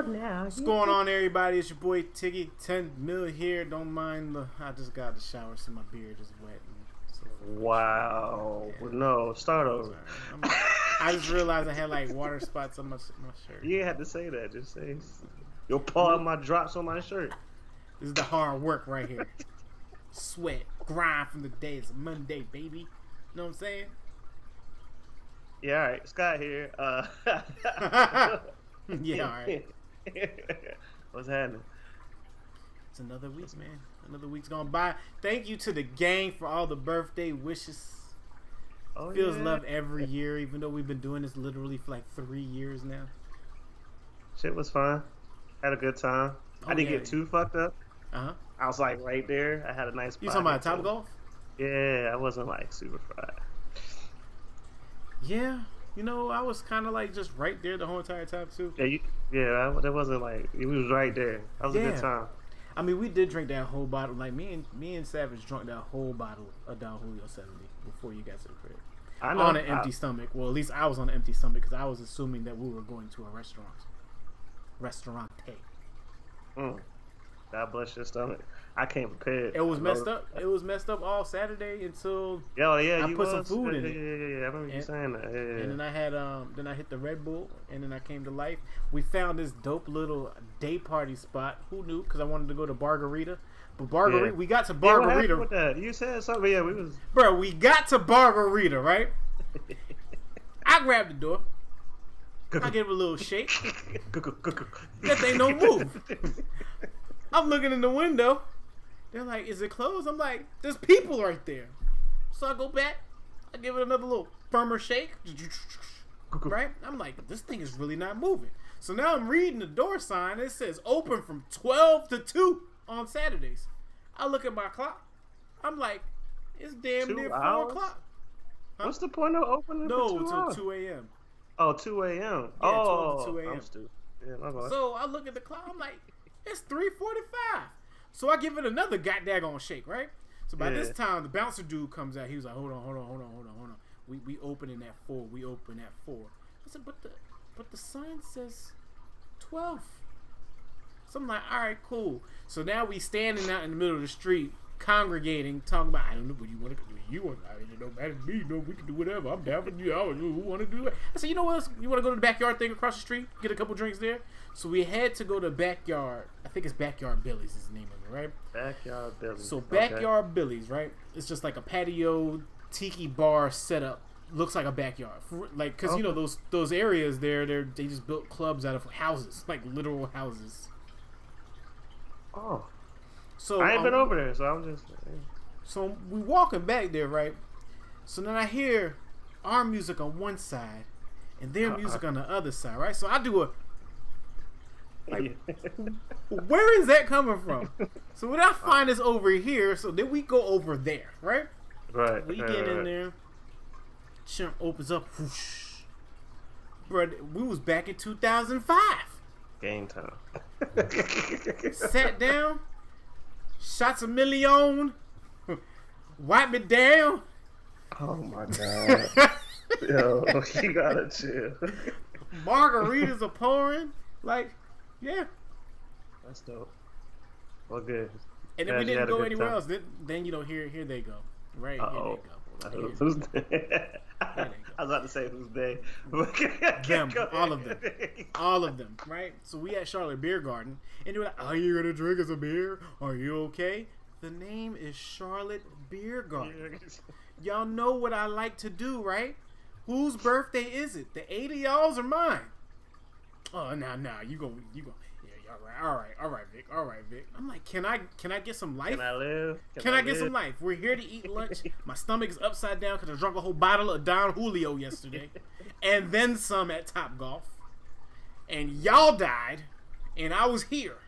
now. What's going on, everybody? It's your boy Tiggy. 10 mil here. Don't mind the. I just got the shower, so my beard is wet. And so, Wow. No, start over. sorry. I'm- just realized I had like water spots on my, my shirt. You ain't had to say that. Just say your paw my drops on my shirt. This is the hard work right here. Sweat, grind from the day. It's Monday, baby. You know what I'm saying? Yeah, all right. Scott here. Uh, yeah, all right. What's happening? It's another week, man. Another week's gone by. Thank you to the gang for all the birthday wishes. Oh, Feels yeah. love every year, even though we've been doing this literally for like three years now. Shit was fun. Had a good time. Oh, I didn't yeah. get too fucked up. Uh huh. I was like right there. I had a nice. You talking about Top. Golf? Yeah, I wasn't like super fried. Yeah. You know, I was kind of like just right there the whole entire time too. Yeah, you, yeah, that wasn't like it was right there. That was a good time. I mean, we did drink that whole bottle. Like me and me and Savage drank that whole bottle of Don Julio seventy before you got to the crib I know. on an I- empty stomach. Well, at least I was on an empty stomach because I was assuming that we were going to a restaurant. Restaurante. Mm. God bless your stomach. I came prepared. It was messed up. It was messed up all Saturday until, Yeah, yeah, I put some food yeah, in yeah, it. Yeah, yeah, yeah. I remember you saying that. Yeah, and then I had um, then I hit the Red Bull, and then I came to life. We found this dope little day party spot. Who knew? Because I wanted to go to Bargarita, but Bargarita, we got to Bargarita, with that? You said something. Yeah, we was. bro. We got to Bargarita, right? I grabbed the door. I gave it a little shake. That thing don't move. I'm looking in the window. They're like, "Is it closed?" I'm like, "There's people right there." So I go back. I give it another little firmer shake. Right? I'm like, this thing is really not moving. So now I'm reading the door sign. It says open from 12 to 2 on Saturdays. I look at my clock. I'm like, it's damn Two near 4 hours? o'clock. What's the point of opening? No, for two till hours? 2 a.m. Oh, 2 a.m. Yeah, oh, 12 to 2 a.m. I'm stupid. Yeah. So I look at the clock. I'm like, it's 3:45. So I give it another goddamn shake, right? So by this time, the bouncer dude comes out. He was like, hold on, hold on, hold on, hold on, hold on. We we opening at four. We open at four. I said, but the but the sign says 12. So I'm like, all right, cool. So now we standing out in the middle of the street, congregating, talking about, I don't know what you want to do. You want, I mean, it don't matter to me. No, we can do whatever. I'm down for you. I don't know who want to do it. I said, you know what? else? You want to go to the backyard thing across the street, get a couple drinks there. So we had to go to backyard. I think it's Backyard Billy's is the name of it, right? Backyard Billy. So Okay. backyard Billy's, right? It's just like a patio tiki bar setup. Looks like a backyard, like because you know those those areas there. They they just built clubs out of houses, like literal houses. Oh, So I ain't um, been over there, so I'm just. So we walking back there, right? So then I hear our music on one side and their Uh-uh. music on the other side, right? So I do a Like, where is that coming from? So when I find this over here, so then we go over there, right? right. We right, get in right. there. Chimp opens up. Whoosh. Bro, we was back in 2005. Game time. Sat down. Shots a million. Wipe me down. oh my god. Yo, you gotta chill. Margaritas are pouring. Like, yeah. That's dope. Well, good. And if we didn't go anywhere time. else. Then, then you know, here, here they go. Right Uh here they go. Here- Who's they I was about to say who's they. Them, all of them. All of them, right? So we at Charlotte Beer Garden, and they're like, "Are you gonna drink us a beer? Are you okay?" The name is Charlotte Beer Garden. Y'all know what I like to do, right? Whose birthday is it? The eight of y'all's or mine? Oh, now, now you go, you go. Yeah, y'all right. All right, all right, Vic. All right, Vic. I'm like, can I, can I get some life? Can I live? Can I get some life? We're here to eat lunch. My stomach is upside down because I drank a whole bottle of Don Julio yesterday, and then some at Top Golf. And y'all died, and I was here.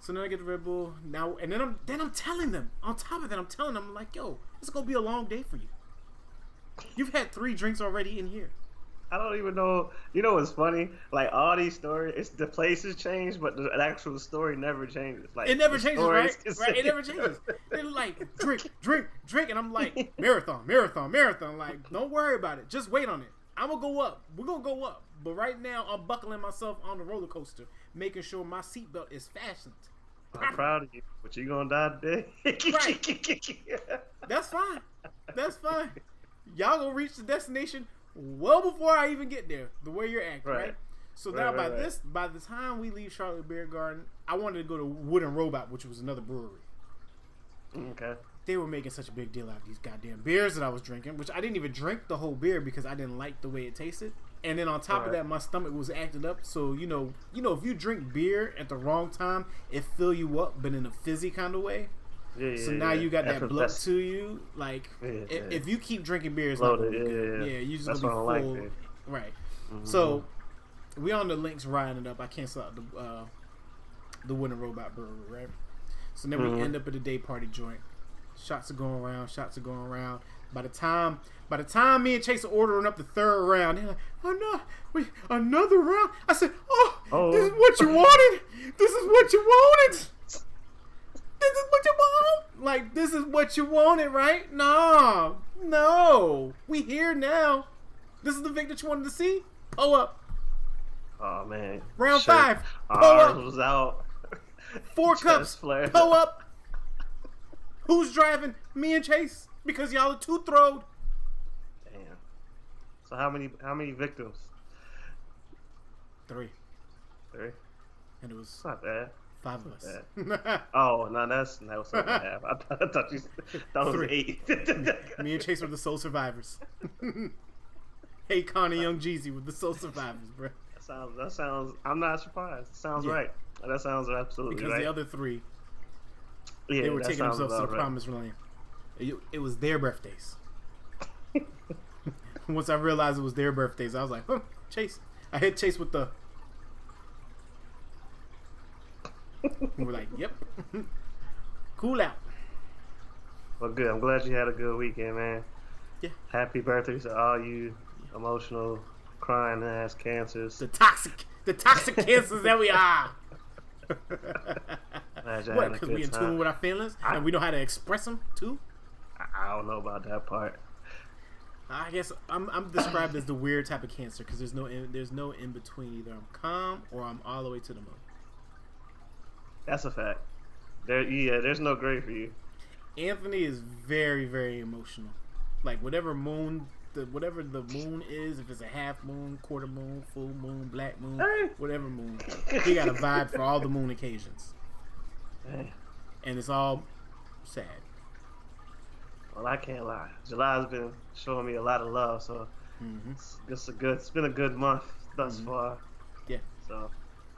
So then I get the Red Bull now, and then I'm then I'm telling them. On top of that, I'm telling them I'm like, "Yo, it's gonna be a long day for you. You've had three drinks already in here. I don't even know. You know what's funny? Like all these stories, it's the places change, but the actual story never changes. Like It never changes, right? Right? It never changes. They're like, drink, drink, drink, and I'm like, marathon, marathon, marathon. Like, don't worry about it. Just wait on it. I'm gonna go up. We're gonna go up. But right now, I'm buckling myself on the roller coaster, making sure my seatbelt is fastened. I'm proud of you, but you're gonna die today. right. That's fine. That's fine. Y'all gonna reach the destination well before I even get there. The way you're acting, right? right? So right, now by right, this, by the time we leave Charlotte Beer Garden, I wanted to go to Wooden Robot, which was another brewery. Mm, okay. They were making such a big deal out of these goddamn beers that I was drinking, which I didn't even drink the whole beer because I didn't like the way it tasted. And then on top of that, my stomach was acting up. So you know, you know, if you drink beer at the wrong time, it fill you up, but in a fizzy kind of way. Yeah, yeah, so now yeah. you got that blood to you. Like if, if, you keep drinking beer, it's not gonna be good. Yeah, you just That's gonna be full. Like right. Mm-hmm. So we on the links riding it up. I cancel out the uh, the Wooden Robot Brewery, right? So then mm-hmm. we end up at a day party joint. Shots are going around. Shots are going around. By the time, by the time me and Chase are ordering up the third round, they're like, "Oh no, wait, another round." I said, "Oh, oh. this is what you wanted. This is what you wanted. This is what you want. Like this is what you wanted, right? No, no, we here now. This is the Vic that you wanted to see. Pull up. Oh man. Round Shit. five. Pull up. was out. Four cups. Pull up. Who's driving? Me and Chase because y'all are too throwed. Damn. So how many how many victims? Three. Three. And it was it's not bad. Five of us. oh no, that's that was seven and a half. I thought, I thought you that was eight. Me and Chase were the sole survivors. hey, Connie Young Jeezy with the sole survivors, bro. That sounds. That sounds. I'm not surprised. It sounds yeah. right. That sounds absolutely right. because right. the other three, yeah, they were taking themselves to the right. promised land. It, it was their birthdays. Once I realized it was their birthdays, I was like, huh, Chase. I hit Chase with the. we're like, yep. cool out. Well, good. I'm glad you had a good weekend, man. Yeah. Happy birthday to all you emotional, crying ass cancers. The toxic, the toxic cancers that we are. what? Because we in tune with our feelings I, and we know how to express them too. I don't know about that part. I guess I'm, I'm described as the weird type of cancer because there's no in, there's no in between. Either I'm calm or I'm all the way to the moon. That's a fact. There, yeah, there's no gray for you. Anthony is very very emotional. Like whatever moon the whatever the moon is, if it's a half moon, quarter moon, full moon, black moon, hey. whatever moon, he got a vibe for all the moon occasions. Hey. And it's all sad. Well, I can't lie. July's been showing me a lot of love, so mm-hmm. it's, it's, a good. It's been a good month thus mm-hmm. far. Yeah. So,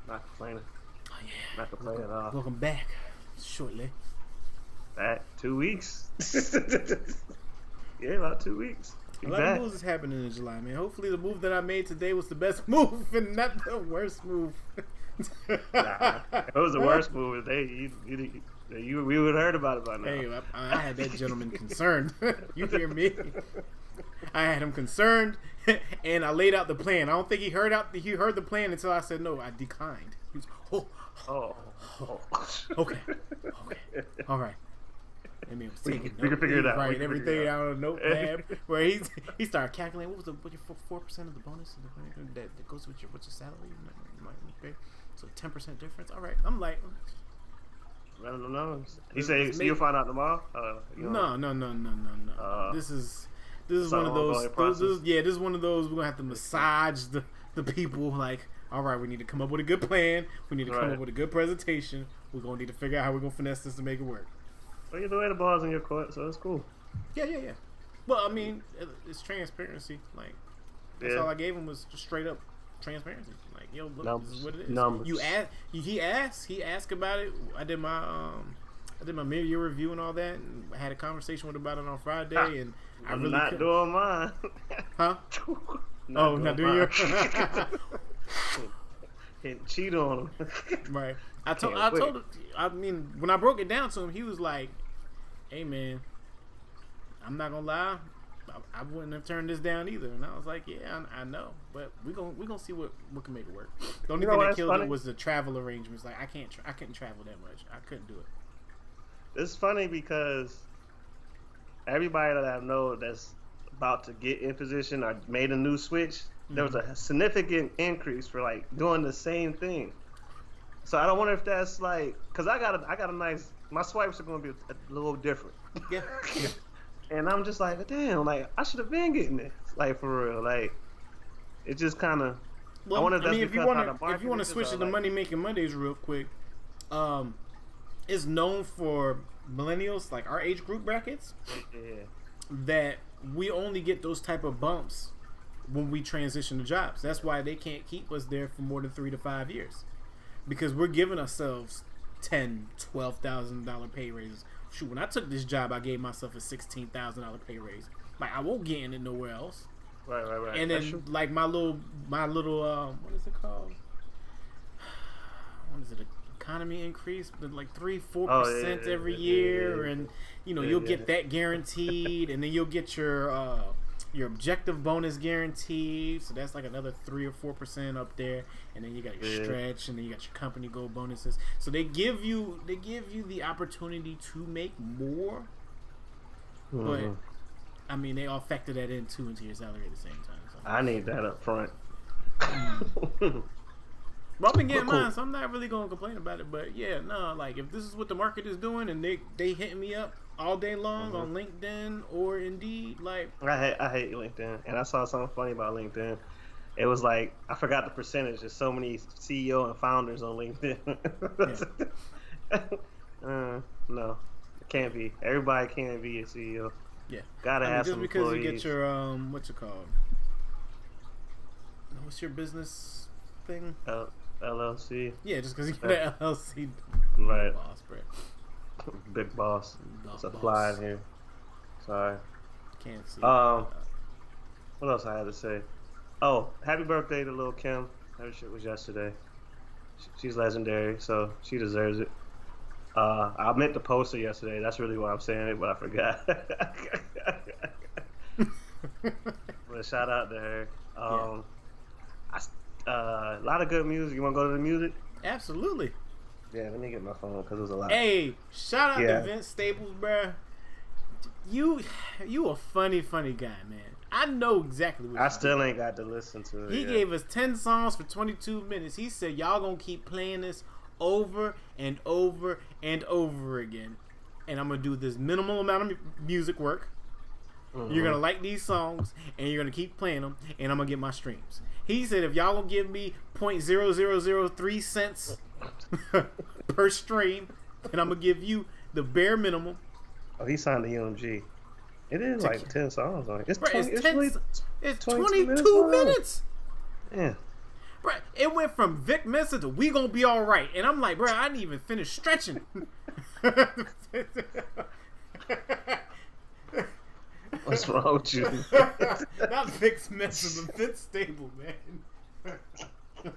not complaining. Yeah. Not complaining welcome, at all. Welcome back, shortly. Back two weeks. yeah, about two weeks. A lot of moves is happening in July, man. Hopefully, the move that I made today was the best move and not the worst move. nah, it was the worst move. They, you, you, you, we would have heard about it by now. Hey, I, I had that gentleman concerned. you hear me? I had him concerned, and I laid out the plan. I don't think he heard out. He heard the plan until I said no. I declined. He was, oh, oh, oh. okay, okay, all right. I mean, was taking we, can figure it out. Right, everything out of a notepad. where he he started calculating what was the what your four percent of the bonus that, that goes with your what's your salary? Okay, so ten percent difference. All right, I'm like. Running the numbers. He said so you'll find out tomorrow. Uh, no, no, no, no, no, no. Uh, this is this is one of those. This is, yeah, this is one of those. We're gonna have to massage the the people. Like, all right, we need to come up with a good plan. We need to come up with a good presentation. We're gonna need to figure out how we're gonna finesse this to make it work. Well, either way, the ball's in your court, so it's cool. Yeah, yeah, yeah. Well, I mean, it's transparency. Like, that's yeah. all I gave him was just straight up transparency. Like, yo, look, Numbers. this is what it is. Numbers. You asked. He asked. He asked about it. I did my um, I did my mid year review and all that, and I had a conversation with him about it on Friday, ah, and I really not could... doing mine. huh? not oh, doing not doing yours. Can't cheat on him. right. I told. I told. Him, I mean, when I broke it down to him, he was like, "Hey, man, I'm not gonna lie. I, I wouldn't have turned this down either." And I was like, "Yeah, I, I know, but we gonna we gonna see what what can make it work." The only you thing that killed funny? it was the travel arrangements. Like, I can't. Tra- I couldn't travel that much. I couldn't do it. It's funny because everybody that I know that's about to get in position or made a new switch. There was a significant increase for like doing the same thing. So I don't wonder if that's like, cause I got a, I got a nice, my swipes are gonna be a, a little different. Yeah. and I'm just like, damn, like I should have been getting this, like for real, like it just kind of. Well, I, wonder I mean, if you want to, if you want to switch to the like, money making Mondays real quick, um, is known for millennials, like our age group brackets, yeah. that we only get those type of bumps when we transition to jobs. That's why they can't keep us there for more than three to five years, because we're giving ourselves ten, twelve thousand dollar pay raises. Shoot, when I took this job, I gave myself a sixteen thousand dollar pay raise. Like I won't get in it nowhere else. Right, right, right. And then like my little, my little, um, what is it called? What is it? economy increase, but like three, four oh, percent every yeah, year, yeah, and you know you'll get that guaranteed, and then you'll get your uh, your objective bonus guaranteed. So that's like another three or four percent up there, and then you got your stretch, and then you got your company goal bonuses. So they give you they give you the opportunity to make more, mm-hmm. but I mean they all factor that in too into your salary at the same time. So. I need that up front. Well, I've been getting cool. mine, so I'm not really gonna complain about it. But yeah, no, like if this is what the market is doing, and they they hitting me up all day long mm-hmm. on LinkedIn or Indeed, like I hate I hate LinkedIn, and I saw something funny about LinkedIn. It was like I forgot the percentage. There's so many CEO and founders on LinkedIn. uh, no, it can't be. Everybody can't be a CEO. Yeah, gotta I mean, have just some because employees. you get your um, what's it called? What's your business thing? Uh, LLC. Yeah, just because you got an LLC. Right. Boss, bro. Big boss. it's applied boss. here. Sorry. Can't see. Um. What else I had to say? Oh, happy birthday to Lil Kim. Her shit was yesterday. She's legendary, so she deserves it. Uh, I meant to post her yesterday. That's really why I'm saying it, but I forgot. but shout out to her. Um, yeah. I uh, a lot of good music. You want to go to the music? Absolutely. Yeah, let me get my phone because it was a lot. Hey, shout out yeah. to Vince Staples, bro. You, you a funny, funny guy, man. I know exactly what. I still ain't got to listen to it. He yet. gave us ten songs for 22 minutes. He said y'all gonna keep playing this over and over and over again, and I'm gonna do this minimal amount of music work. Mm-hmm. You're gonna like these songs, and you're gonna keep playing them, and I'm gonna get my streams. He said if y'all gonna give me point zero zero zero three cents per stream, then I'm gonna give you the bare minimum. Oh, he signed the UMG. It is like ten songs. Like it's, 20, it's, 10, it's, it's 22 minutes. minutes. Yeah. Bro, it went from Vic Mensa to We Gonna Be Alright. And I'm like, bro, I didn't even finish stretching. What's wrong with you? Not Vic's messing, but Vince Staples, man.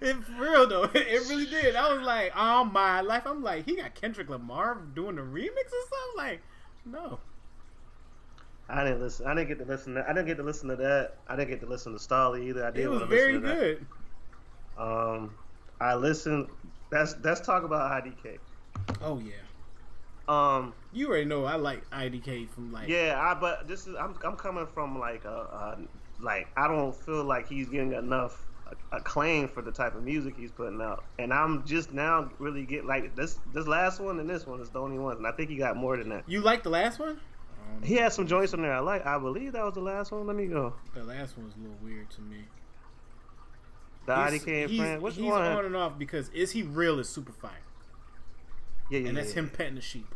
it for real though, it, really did. I was like, all my life, I'm like, he got Kendrick Lamar doing the remix or something. Like, no. I didn't listen. I didn't get to listen. To, that. I didn't get to listen to that. I didn't get to listen to Stalley either. I did. It was very good. Um, I listened. That's let's talk about IDK. Oh yeah. Um, you already know I like IDK from like. Yeah, I but this is I'm I'm coming from like a, a like I don't feel like he's getting enough acclaim for the type of music he's putting out, and I'm just now really get like this this last one and this one is the only ones, and I think he got more than that. You like the last one? He had some joints on there I like. I believe that was the last one. Let me go. The last one was a little weird to me. The he's, IDK and friend. Which he's one? on and off because is he real is super fire. Yeah, yeah, and that's yeah, him petting the sheep.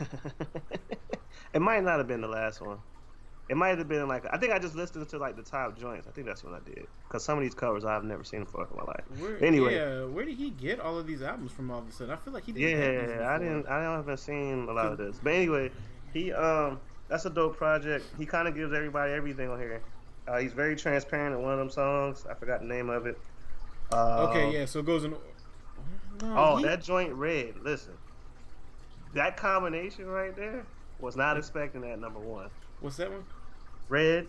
it might not have been the last one. It might have been like I think I just listened to like the top joints. I think that's what I did because some of these covers I've never seen before in my life. Where, anyway, yeah, where did he get all of these albums from? All of a sudden, I feel like he didn't. Yeah, I didn't. I haven't have seen a lot of this. But anyway, he um, that's a dope project. He kind of gives everybody everything on here. Uh, he's very transparent in one of them songs. I forgot the name of it. Uh, okay, yeah. So it goes in. No, oh, he... that joint red. Listen, that combination right there was not expecting that number one. What's that one? Red.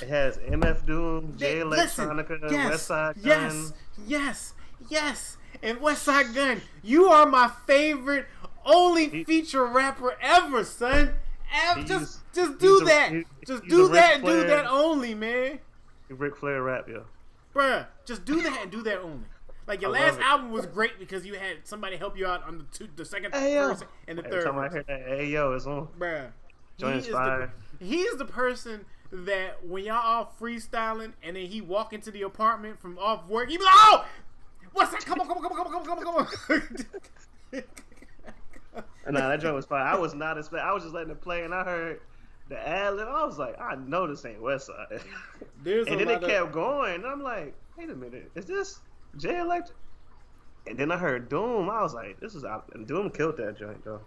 It has MF Doom, Jay Electronica, yes, Westside Gunn. Yes, yes, yes. And Westside Gunn. you are my favorite, only he, feature rapper ever, son. Ab, just just do a, that. He, just do that and do that only, man. Ric Flair rap, yo. Bruh, just do that and do that only. Like your I last album was great because you had somebody help you out on the two, the second, hey, first, and the Every third. Time I hear that, hey yo, it's on. Bruh, he is, the, he is the person that when y'all all freestyling and then he walk into the apartment from off work, he be like, "Oh, what's that? Come on, come on, come on, come on, come on, come on, come on." nah, that joint was fine. I was not expecting. I was just letting it play, and I heard the ad lib. I was like, I know this ain't Westside. and then it kept of... going. And I'm like, wait a minute, is this Jay Electric? And then I heard Doom. I was like, this is out. And Doom killed that joint though.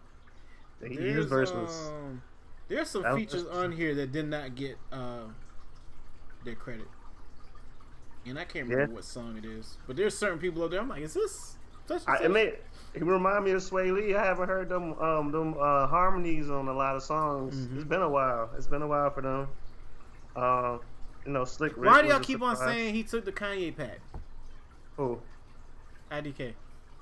His verse was. Um, there's some features on here that did not get uh, their credit. And I can't remember yeah. what song it is, but there's certain people out there. I'm like, is this? I, it it remind me of Swae Lee. I haven't heard them um them uh, harmonies on a lot of songs. Mm-hmm. It's been a while. It's been a while for them. Uh, you know, Slick Rick. Why do y'all keep on saying he took the Kanye pack? Who? IDK.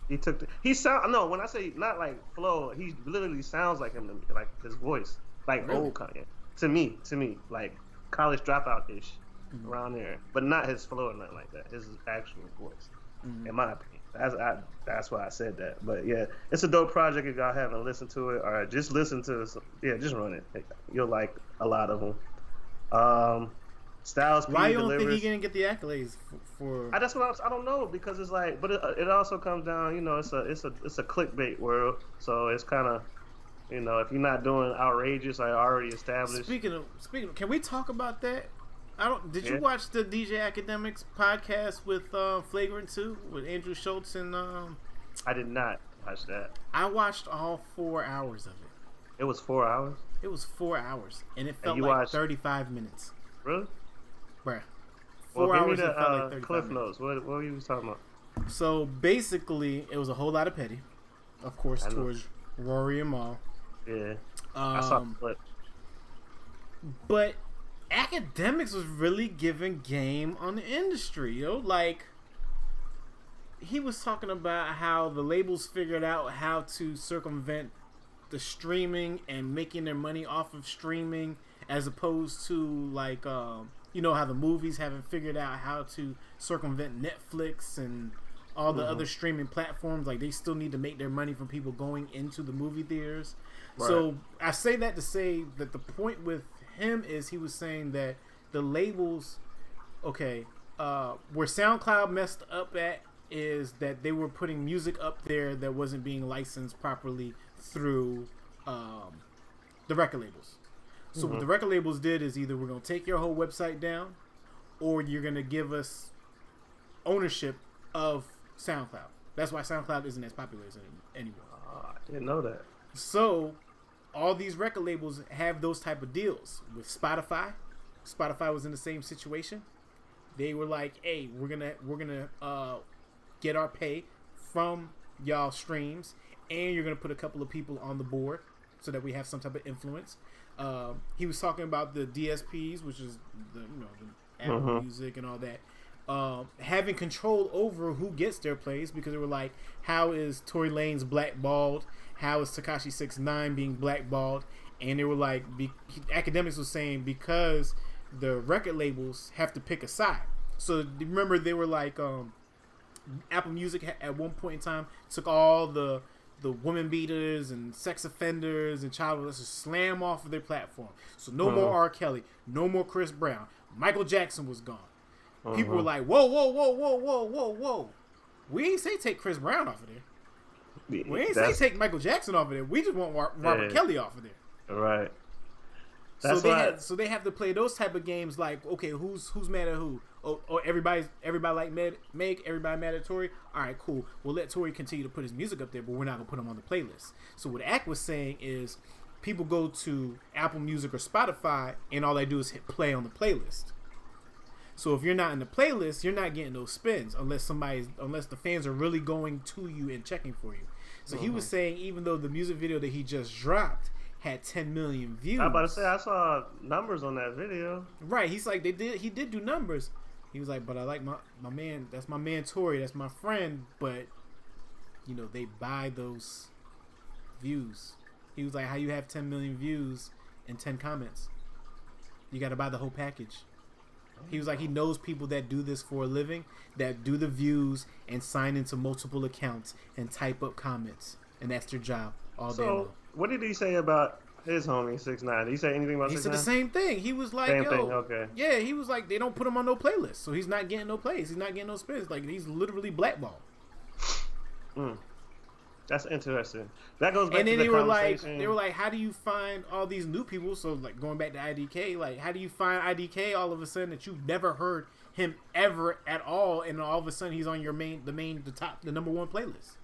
He took the. He sound no. When I say not like flow, he literally sounds like him to me, like his voice like really? old Kanye. To me, to me, like college dropout ish, mm-hmm. around there, but not his flow or nothing like that. His actual voice, mm-hmm. in my opinion. That's I, that's why I said that. But yeah, it's a dope project. If y'all haven't listened to it, or just listen to it, yeah, just run it. You'll like a lot of them. Um, Styles. Why you don't delivers. think he gonna get the accolades for? I, that's what I, was, I don't know because it's like, but it, it also comes down. You know, it's a it's a it's a clickbait world, so it's kind of you know, if you're not doing outrageous, I already established. Speaking of speaking, of, can we talk about that? I don't. Did yeah. you watch the DJ Akademiks podcast with uh, Flagrant Two with Andrew Schulz and? Um, I did not watch that. I watched all four hours of it. It was four hours. It was four hours, and it felt and like watched... thirty-five minutes. Really? Bruh. Four well, hours. The, uh, like Cliff notes. What, what were you talking about? So basically, it was a whole lot of petty, of course, towards Rory and Mal. Yeah. Um, I saw the clip. But Akademiks was really giving game on the industry, yo. Like he was talking about how the labels figured out how to circumvent the streaming and making their money off of streaming as opposed to like um, you know how the movies haven't figured out how to circumvent Netflix and all the mm-hmm. other streaming platforms like they still need to make their money from people going into the movie theaters so I say that to say that the point with him is he was saying that the labels, okay, uh, where SoundCloud messed up at is that they were putting music up there that wasn't being licensed properly through um, the record labels. So mm-hmm. what the record labels did is either we're gonna take your whole website down, or you're gonna give us ownership of SoundCloud. That's why SoundCloud isn't as popular as anymore. Uh, I didn't know that. So all these record labels have those type of deals with Spotify. Spotify was in the same situation. They were like, "Hey, we're gonna we're gonna uh, get our pay from y'all streams, and you're gonna put a couple of people on the board so that we have some type of influence." Um, he was talking about the DSPs, which is the you know the Apple uh-huh. Music and all that. Um, having control over who gets their plays because they were like, how is Tory Lanez blackballed? how is Tekashi Six Nine being blackballed? And they were like, be, Akademiks was saying because the record labels have to pick a side. So remember, they were like, um, Apple Music at one point in time took all the the women beaters and sex offenders and child molesters slam off of their platform. So no uh-huh. more R. Kelly, no more Chris Brown. Michael Jackson was gone. Uh-huh. People were uh-huh. like, whoa, whoa, whoa, whoa, whoa, whoa, whoa. We ain't say take Chris Brown off of there. We ain't say take Michael Jackson off of there. We just want Robert yeah. Kelly off of there. Right. That's so they have, so they have to play those type of games like okay who's who's mad at who oh, oh everybody's everybody like Meg, Meg everybody mad at Tory all right cool we'll let Tory continue to put his music up there but we're not gonna put him on the playlist so what Ak was saying is people go to Apple Music or Spotify and all they do is hit play on the playlist so if you're not in the playlist, you're not getting those spins unless somebody, unless the fans are really going to you and checking for you. So he was uh-huh. saying even though the music video that he just dropped had 10 million views. I'm about to say I saw numbers on that video. Right, he's like they did he did do numbers. He was like, but I like my my man. That's my man Tory. That's my friend. But you know they buy those views. He was like, how you have 10 million views and ten comments. You got to buy the whole package. He was like he knows people that do this for a living, that do the views and sign into multiple accounts and type up comments, and that's their job all so, day long. what did he say about his homie six nine? Did he say anything about He six said nine? the same thing. He was like, Same "Yo, thing, okay. yeah." He was like, "They don't put him on no playlist, so he's not getting no plays. He's not getting no spins. Like he's literally blackballed." Mm. That's interesting. That goes back and then to the they were like, they were like, "How do you find all these new people?" So like going back to IDK, like how do you find IDK all of a sudden that you've never heard him ever at all, and all of a sudden he's on your main, the main, the top, the number one playlist.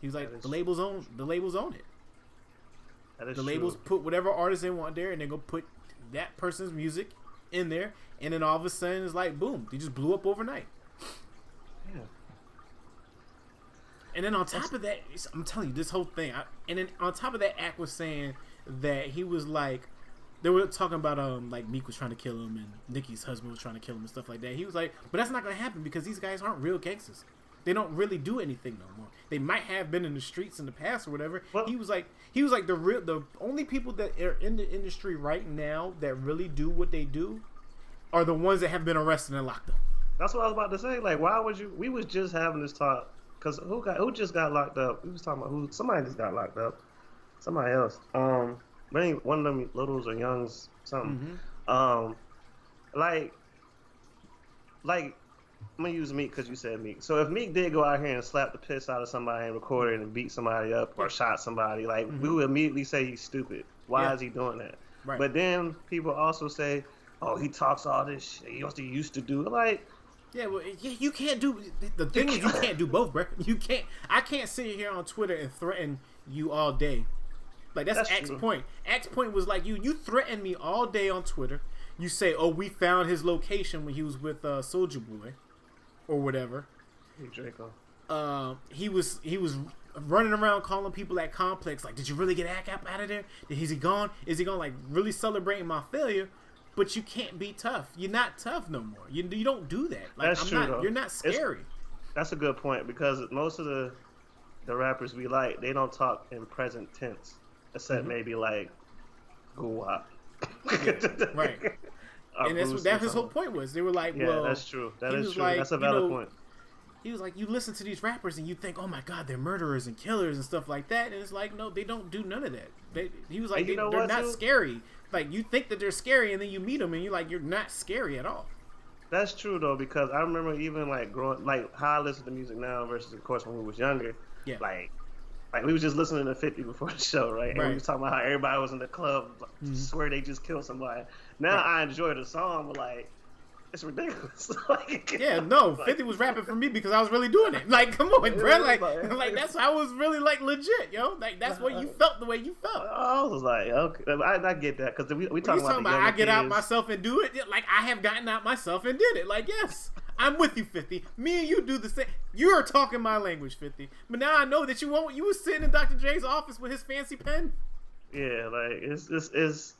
He was like, the labels own, the labels own it. The true. labels put whatever artist they want there, and they go put that person's music in there, and then all of a sudden it's like, boom, they just blew up overnight. Yeah. And then on top of that, I'm telling you, this whole thing. I, and then on top of that, Ak was saying that he was like, they were talking about um like Meek was trying to kill him and Nicki's husband was trying to kill him and stuff like that. He was like, but that's not gonna happen because these guys aren't real gangsters. They don't really do anything no more. They might have been in the streets in the past or whatever. Well- he was like, he was like the real, the only people that are in the industry right now that really do what they do are the ones that have been arrested and locked up. That's what I was about to say. Like, why would you? We was just having this talk because who got who just got locked up? We was talking about who somebody just got locked up. Somebody else. Um, but ain't one of them littles or youngs something. Mm-hmm. Um, like, like I'm gonna use Meek because you said Meek. So if Meek did go out here and slap the piss out of somebody and record it and beat somebody up or shot somebody, like we Mhm. would immediately say he's stupid. Why Yeah. is he doing that? Right. But then people also say, "Oh, he talks all this shit. He he used to do." it." Like, Yeah, well, yeah, you can't do. The thing is, you can't do both, bro. You can't. I can't sit here on Twitter and threaten you all day. Like that's, That's Axe true. point. X point was like you. You threatened me all day on Twitter. You say, "Oh, we found his location when he was with uh, Soulja Boy, or whatever." Draco. uh, he was he was running around calling people at Complex like, "Did you really get Ak out of there? Is he gone? Is he gone?" Like really celebrating my failure. But you can't be tough. You're not tough no more. You, you don't do that. Like That's I'm true, not. You're not It's- scary. That's a good point because most of the the rappers we like, they don't talk in present tense, except Mhm. maybe like Guwap. right. And that's what or that his whole point was. They were like, Yeah, well, that's true. That is true. like, that's a you valid know, point. he was like, you listen to these rappers and you think, oh my god, they're murderers and killers and stuff like that, and it's like, no, they don't do none of that. They, he was like, you they, what, not scary. Like you think that they're scary, and then you meet them and you're like, you're not scary at all. That's true though because I remember even like growing like how I listen to music now versus of course when we was younger. Yeah. Like like we was just listening to 50 before the show, right? And we was talking about how everybody was in the club, like, Mhm. swear they just killed somebody. Now Right. I enjoy the song, but like it's ridiculous. like, Yeah, no, like- Fifty was rapping for me because I was really doing it. Like, come on, bro. Like, like- like that's I was really like legit, yo. Like that's what you felt the way you felt. I was like, okay, I, I get that because we we When talking about, about I younger get out myself and do it. Like I have gotten out myself and did it. Like yes, I'm with you, Fifty. Me and you do the same. You are talking my language, Fifty. But now I know that you won't. You was sitting in Dr. Dre's office with his fancy pen. Yeah, like it's it's, it's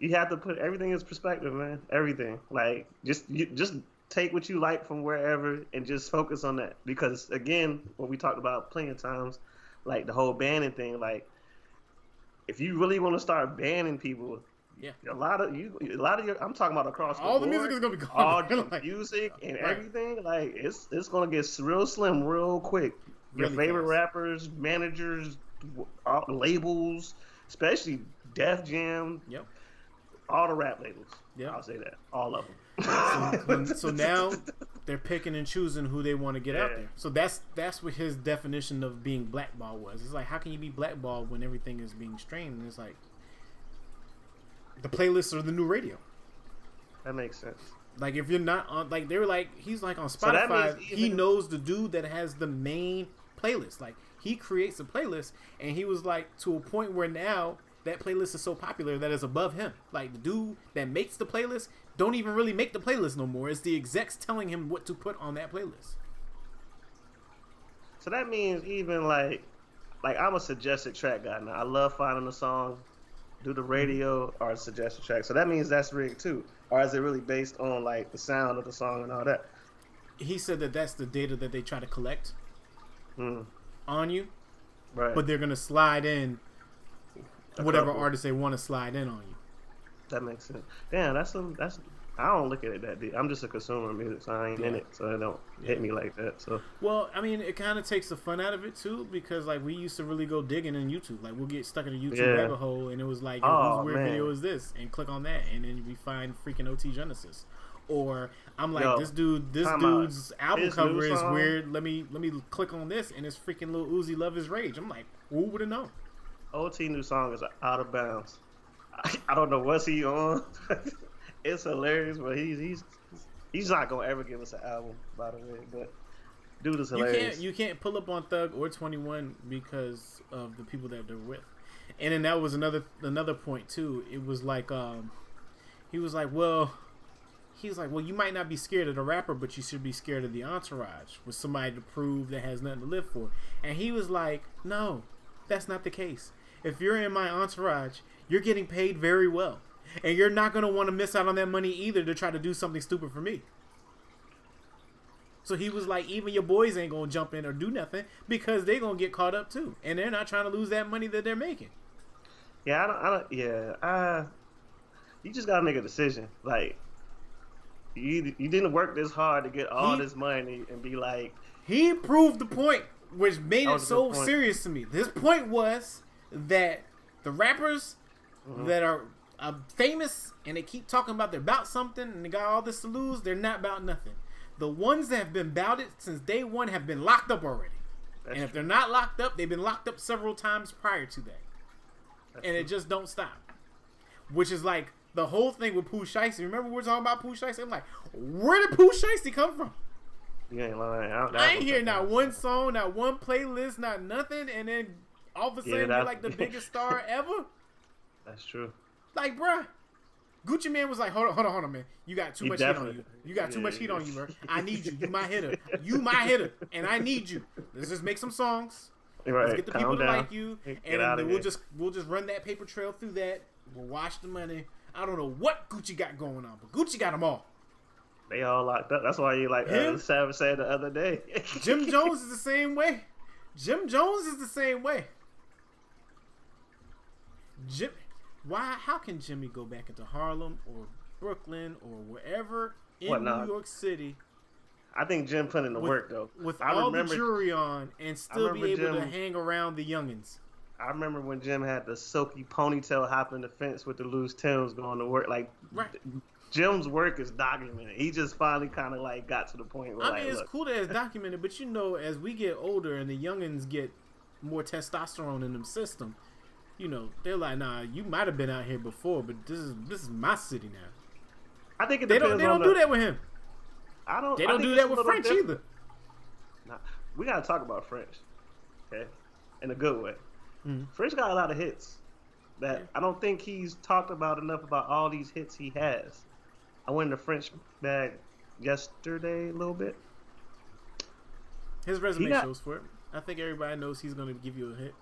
you have to put everything in perspective, man. Everything. Like just you just take what you like from wherever and just focus on that. Because again, what we talked about plenty of times, like the whole banning thing, like if you really want to start banning people, Yeah. a lot of you, a lot of your, I'm talking about across All the board, music is gonna be gone. all the Like, music and Right. everything. Like it's it's gonna get real slim real quick. Your Really favorite rappers, managers, all, labels, especially Def Jam, Yep. all the rap labels. Yeah, I'll say that, all of So, them. so now they're picking and choosing who they want to get out there. So that's that's what his definition of being blackballed was. It's like how can you be blackballed when everything is being streamed? And it's like the playlists are the new radio. that makes sense. Like if you're not on, like they were like he's like on So Spotify. means he knows the dude that has the main playlist. Like he creates a playlist, and he was like to a point where now that playlist is so popular that it's above him. Like the dude that makes the playlist don't even really make the playlist no more. It's the execs telling him what to put on that playlist. So that means even like, like I'm a suggested track guy now. I love finding a song, do the radio or suggestion track. So that means that's rigged too, or is it really based on like the sound of the song and all that? He said that that's the data that they try to collect Hmm. on you, Right. but they're gonna slide in whatever artist they want to slide in on you. That makes sense. Damn, that's some that's I don't look at it that deep. I'm just a consumer of music, so I ain't yeah. in it, so it don't yeah. hit me like that. So well, I mean, it kind of takes the fun out of it too, because like we used to really go digging in YouTube. Like we'll get stuck in a YouTube yeah. rabbit hole, and it was like, oh, whose weird man. video is this? And click on that, and then we find freaking OT Genasis. Or I'm like, Yo, this dude, this dude's out. album His cover is weird. Let me let me click on this, and it's freaking little Uzi Luv Is Rage. I'm like, who would have known? OT new song is out of bounds. I don't know what's he on. it's hilarious, but he's he's he's not gonna ever give us an album, by the way. But dude is hilarious. You can't you can't pull up on Thug or Twenty One because of the people that they're with. And then that was another another point too. It was like um, he was like, well, he was like, well, you might not be scared of the rapper, but you should be scared of the entourage with somebody to prove that has nothing to live for. And he was like, no, that's not the case. If you're in my entourage, you're getting paid very well and you're not gonna want to miss out on that money either to try to do something stupid for me. So he was like, even your boys ain't gonna jump in or do nothing because they gonna get caught up too, and they're not trying to lose that money that they're making. Yeah, I don't. I don't yeah, uh, you just gotta make a decision. Like, you you didn't work this hard to get all he, this money and be like. He proved the point, which made it so serious to me. This point was that the rappers mm-hmm. that are uh, famous and they keep talking about they're about something and they got all this to lose, they're not about nothing. The ones that have been about it since day one have been locked up already. That's and if true. they're not locked up, they've been locked up several times prior to that. That's and true. it just don't stop. Which is like the whole thing with Pooh Shiesty. Remember we were talking about Pooh Shiesty? I'm like, where did Pooh Shiesty come from? You ain't lying. I, I ain't hear not one song, not one playlist, not nothing, and then all of a sudden yeah, you're like the biggest star ever. That's true. Like, bruh. Gucci Mane was like, hold on, hold on, hold on, man. You got too he much heat on you. You got too yeah, much heat on you, bro. I need you. You my hitter. You my hitter, and I need you. Let's just make some songs. Right. Let's get the people down. to like you, and then we'll just we'll just run that paper trail through that. We'll wash the money. I don't know what Gucci got going on, but Gucci got them all. They all locked up. That's why you like uh, Savage said the other day. Jim Jones is the same way. Jim Jones is the same way. Jim why? How can Jimmy go back into Harlem or Brooklyn or wherever in what, New York City? I think Jim put in the with, work though. With I all remember, the jury on and still be able Jim, to hang around the youngins. I remember when Jim had the silky ponytail hopping the fence with the loose Timbs going to work. Like right. Jim's work is documented. He just finally kind of like got to the point where I like, mean, it's look. cool that it's documented, but you know, as we get older and the youngins get more testosterone in them system, you know, they're like, nah, you might have been out here before, but this is this is my city now. I think it they don't they don't the, do that with him. I don't. They don't do that with French different. either. Nah, we gotta talk about French, okay, in a good way. Mm-hmm. French got a lot of hits that yeah. I don't think he's talked about enough about all these hits he has. I went in the French bag yesterday a little bit. His resume got, shows for it. I think everybody knows he's going to give you a hit.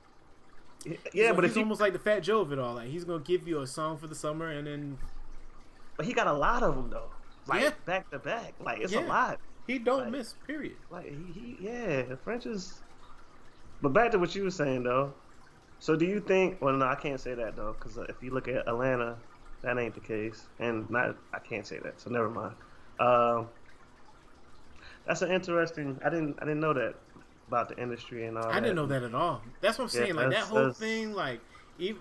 Yeah, so but it's almost like the Fat Joe of it all. Like he's gonna give you a song for the summer, and then. But he got a lot of them though. Like yeah. back to back. Like it's yeah. a lot. He don't like, miss. Period. Like he, he, yeah, French is. But back to what you were saying though. So do you think? Well, no, I can't say that though, because if you look at Atlanta, that ain't the case, and not I can't say that. So never mind. Um, that's an interesting. I didn't I didn't know that about the industry and all. I that. didn't know that at all. That's what I'm saying. Yeah, like that whole thing, like even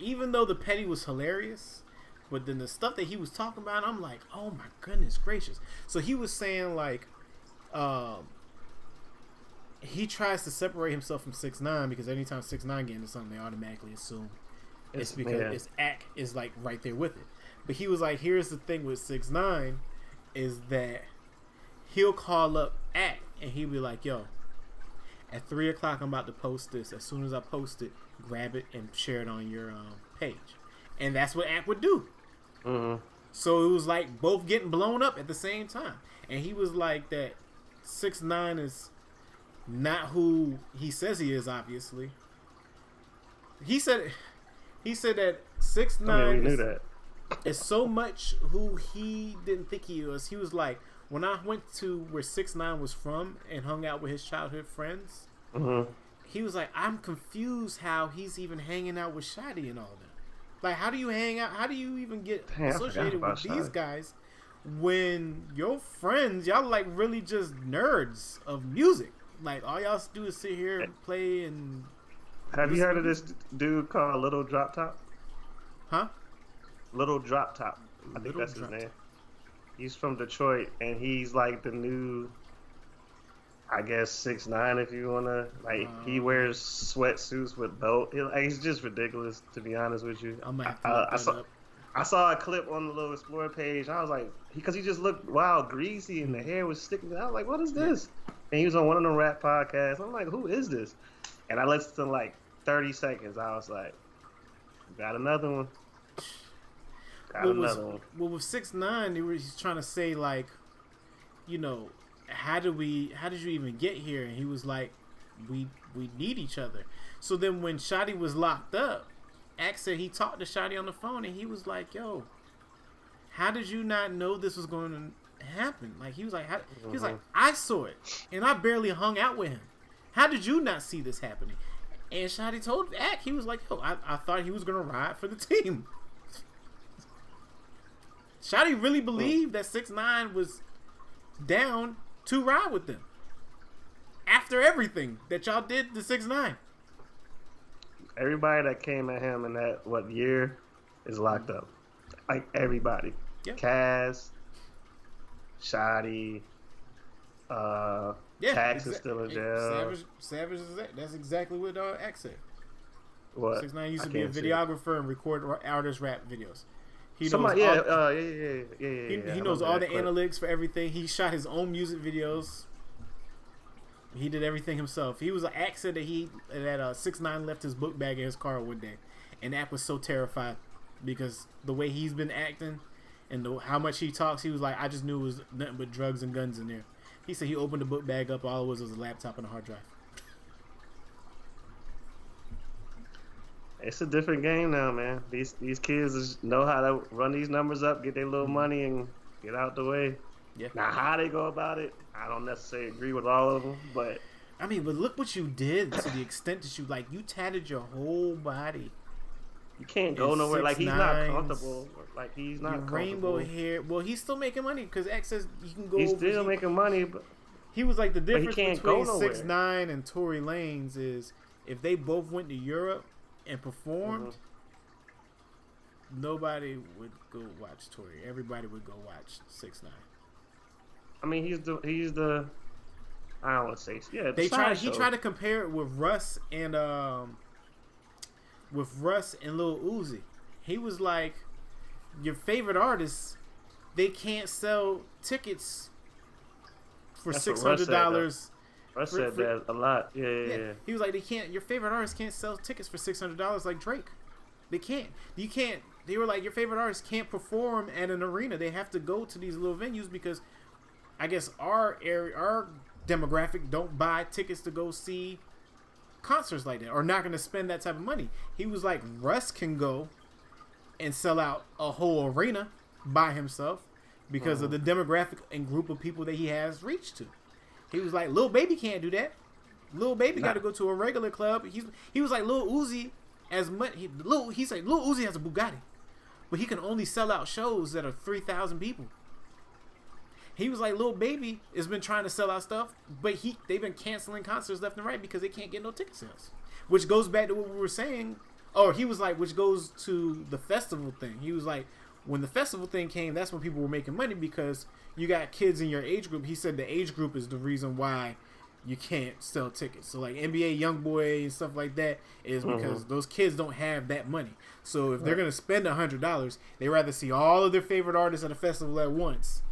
even though the petty was hilarious, but then the stuff that he was talking about, I'm like, oh my goodness gracious. So he was saying like, um, he tries to separate himself from six nine because anytime six nine get into something, they automatically assume it's, it's because man. it's Ak is like right there with it. But he was like, here's the thing with six nine, is that he'll call up Ak and he'll be like, yo, at three o'clock, I'm about to post this. As soon as I post it, grab it and share it on your um, page, and that's what App would do. Mm-hmm. So it was like both getting blown up at the same time, and he was like that. Six nine is not who he says he is. Obviously, he said he said that six nine. I mean, is, that. is so much who he didn't think he was. He was like, when I went to where six nine was from and hung out with his childhood friends, mm-hmm. he was like, I'm confused how he's even hanging out with Shotti and all that. Like, how do you hang out? How do you even get Damn, associated with these guys when your friends, y'all like really just nerds of music? Like, all y'all do is sit here and play and. Have you heard of this dude called Little Drop Top? Huh? Little Drop Top. I think that's his name. He's from Detroit, and he's like the new I guess six nine if you wanna like he wears sweatsuits with belt. he's just ridiculous to be honest with you. I'm I, I, I saw I saw a clip on the little explore page. I was like, because he, he, just looked wild greasy and the hair was sticking. I was like, what is this? And he was on one of the rap podcasts. I'm like, who is this? And I listened to like 30 seconds. I was like, got another one. Well, was, one. Well, with six nine, he was trying to say like, you know, how did we how did you even get here? And he was like we we need each other. So then when Shotti was locked up Ak said he talked to Shotti on the phone and he was like yo how did you not know this was going to happen? Like he was like how, he was like mm-hmm. I saw it and I barely hung out with him. How did you not see this happening? And Shotti told Ak he was like yo I, I thought he was gonna ride for the team Shotti really believed that six nine was down to ride with them after everything that y'all did to six nine. Everybody that came at him in that what year is locked up. Like everybody. Yeah. Kaz, uh yeah, Tax exa- is still in jail. Savage, Savage is that. That's exactly what uh, X said. What? Six nine used to be a videographer and record artist rap videos. He Somebody, knows yeah, all, uh, yeah, yeah, yeah, yeah, He, yeah, he knows all the clip. analytics for everything. He shot his own music videos. He did everything himself. He was an actor that he that uh, six nine left his book bag in his car one day, and Ak was so terrified because the way he's been acting and the, how much he talks, he was like, I just knew it was nothing but drugs and guns in there. He said he opened the book bag up, all it was was a laptop and a hard drive. It's a different game now, man. These these kids know how to run these numbers up, get their little money, and get out the way. Yeah. Now, how they go about it, I don't necessarily agree with all of them, but I mean, but look what you did to the extent that you like you tatted your whole body. You can't go nowhere. Like he's nines, not comfortable. Like he's not rainbow hair. Well, he's still making money because X says you can go. He's still making money, but he was like the difference between six nine and Tory Lanez is if they both went to Europe and performed, mm-hmm. nobody would go watch Tory. Everybody would go watch Six Nine. I mean, he's the he's the I don't want to say yeah. They tried. He tried to compare it with Russ and um with Russ and Lil Uzi. He was like, your favorite artists, they can't sell tickets for six hundred dollars I said for, that a lot. Yeah, yeah, yeah. He was like, they can't. Your favorite artists can't sell tickets for six hundred dollars like Drake. They can't. You can't. They were like, your favorite artists can't perform at an arena. They have to go to these little venues because, I guess our area, our demographic don't buy tickets to go see concerts like that, or not going to spend that type of money. He was like, Russ can go and sell out a whole arena by himself because of mm-hmm. the demographic and group of people that he has reached to. He was like, "Little baby can't do that. Little baby nah. got to go to a regular club." He's he was like, "Little Uzi, as much he little he said Little Uzi has a Bugatti, but he can only sell out shows that are three thousand people." He was like, "Little baby has been trying to sell out stuff, but he they've been canceling concerts left and right because they can't get no ticket sales." Which goes back to what we were saying. Or he was like, which goes to the festival thing. He was like, when the festival thing came, that's when people were making money because you got kids in your age group. He said the age group is the reason why you can't sell tickets. So like NBA YoungBoy and stuff like that is mm-hmm. because mm-hmm. those kids don't have that money. So if they're gonna spend a hundred dollars, they rather see all of their favorite artists at a festival at once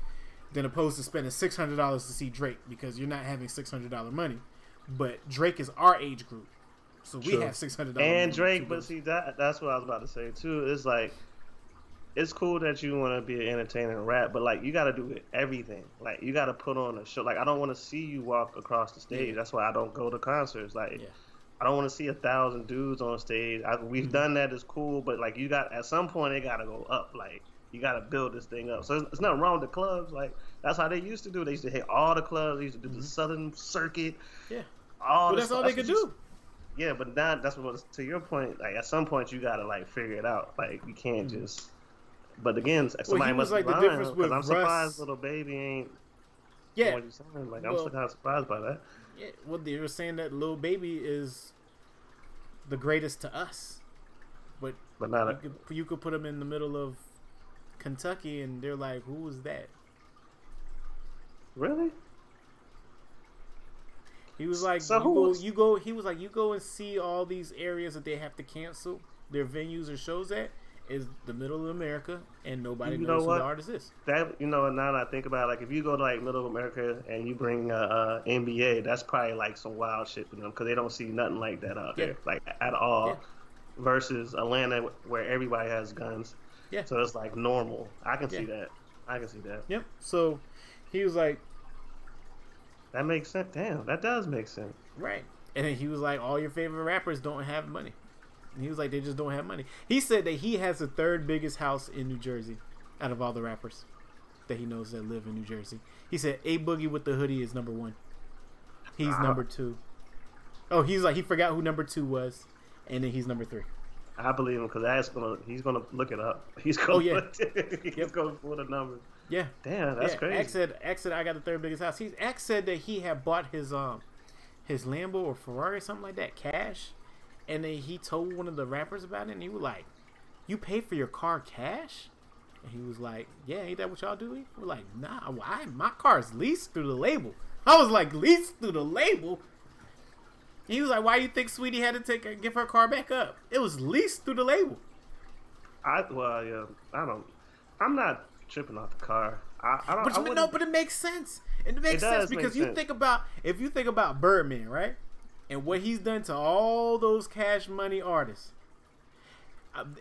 than opposed to spending six hundred dollars to see Drake because you're not having six hundred dollar money. But Drake is our age group, so we have six hundred dollars. And Drake, but see that that's what I was about to say too. It's like it's cool that you want to be an entertainer and rap, but like you got to do everything. Like you got to put on a show. Like I don't want to see you walk across the stage. Yeah. That's why I don't go to concerts. Like yeah. I don't want to see a thousand dudes on stage. I, we've mm-hmm. done that. It's cool, but like you got at some point it got to go up. Like you got to build this thing up. So it's, it's, nothing wrong with the clubs. Like that's how they used to do. They used to hit all the clubs. They used to do mm-hmm. the Southern Circuit. Yeah. All well, that's all they could do. yeah, but now that's what to your point. Like at some point, you gotta like figure it out. Like you can't mm-hmm. just. But again, somebody well, must like be lying because I'm surprised Russ... Lil Baby ain't. Yeah. Like I'm well, kind of surprised by that. Yeah, well, they were saying that little Baby is the greatest to us, but but not you, a... could, you could put him in the middle of Kentucky, and they're like, "Who is that?" Really? He was like, so you, go, you go. He was like, you go and see all these areas that they have to cancel their venues or shows at is the middle of America, and nobody you knows know who the artist is. That you know, now that I think about it, like if you go to like middle of America and you bring uh, uh NBA, that's probably like some wild shit for them because they don't see nothing like that out yeah. there, like at all. Yeah. Versus Atlanta, where everybody has guns. Yeah. So it's like normal. I can yeah. see that. I can see that. Yep. So he was like, "That makes sense. Damn, that does make sense." Right. And then he was like, "All your favorite rappers don't have money." He was like, "They just don't have money." He said that he has the third biggest house in New Jersey, out of all the rappers that he knows that live in New Jersey. He said A Boogie with the hoodie is number one. He's uh, number two. Oh, he's like he forgot who number two was, and then he's number three. I believe him because that's gonna he's gonna look it up. He's gonna oh, yeah. he's yep. gonna pull the number. Yeah. Damn, that's yeah. crazy. X said X said I got the third biggest house. He's X said that he had bought his um his Lambo or Ferrari or something like that cash, and then he told one of the rappers about it, and he was like, "You pay for your car cash?" And he was like, "Yeah, ain't that what y'all do?" We're like, "Nah, why? My car's leased through the label." I was like, "Leased through the label." He was like, "Why you think Sweetie had to take her, give her car back up? It was leased through the label." I well, yeah, I don't. I'm not tripping off the car. I, I don't. But I no, but it makes sense. It makes it sense because you sense. think about if you think about Birdman, right, and what he's done to all those Cash Money artists.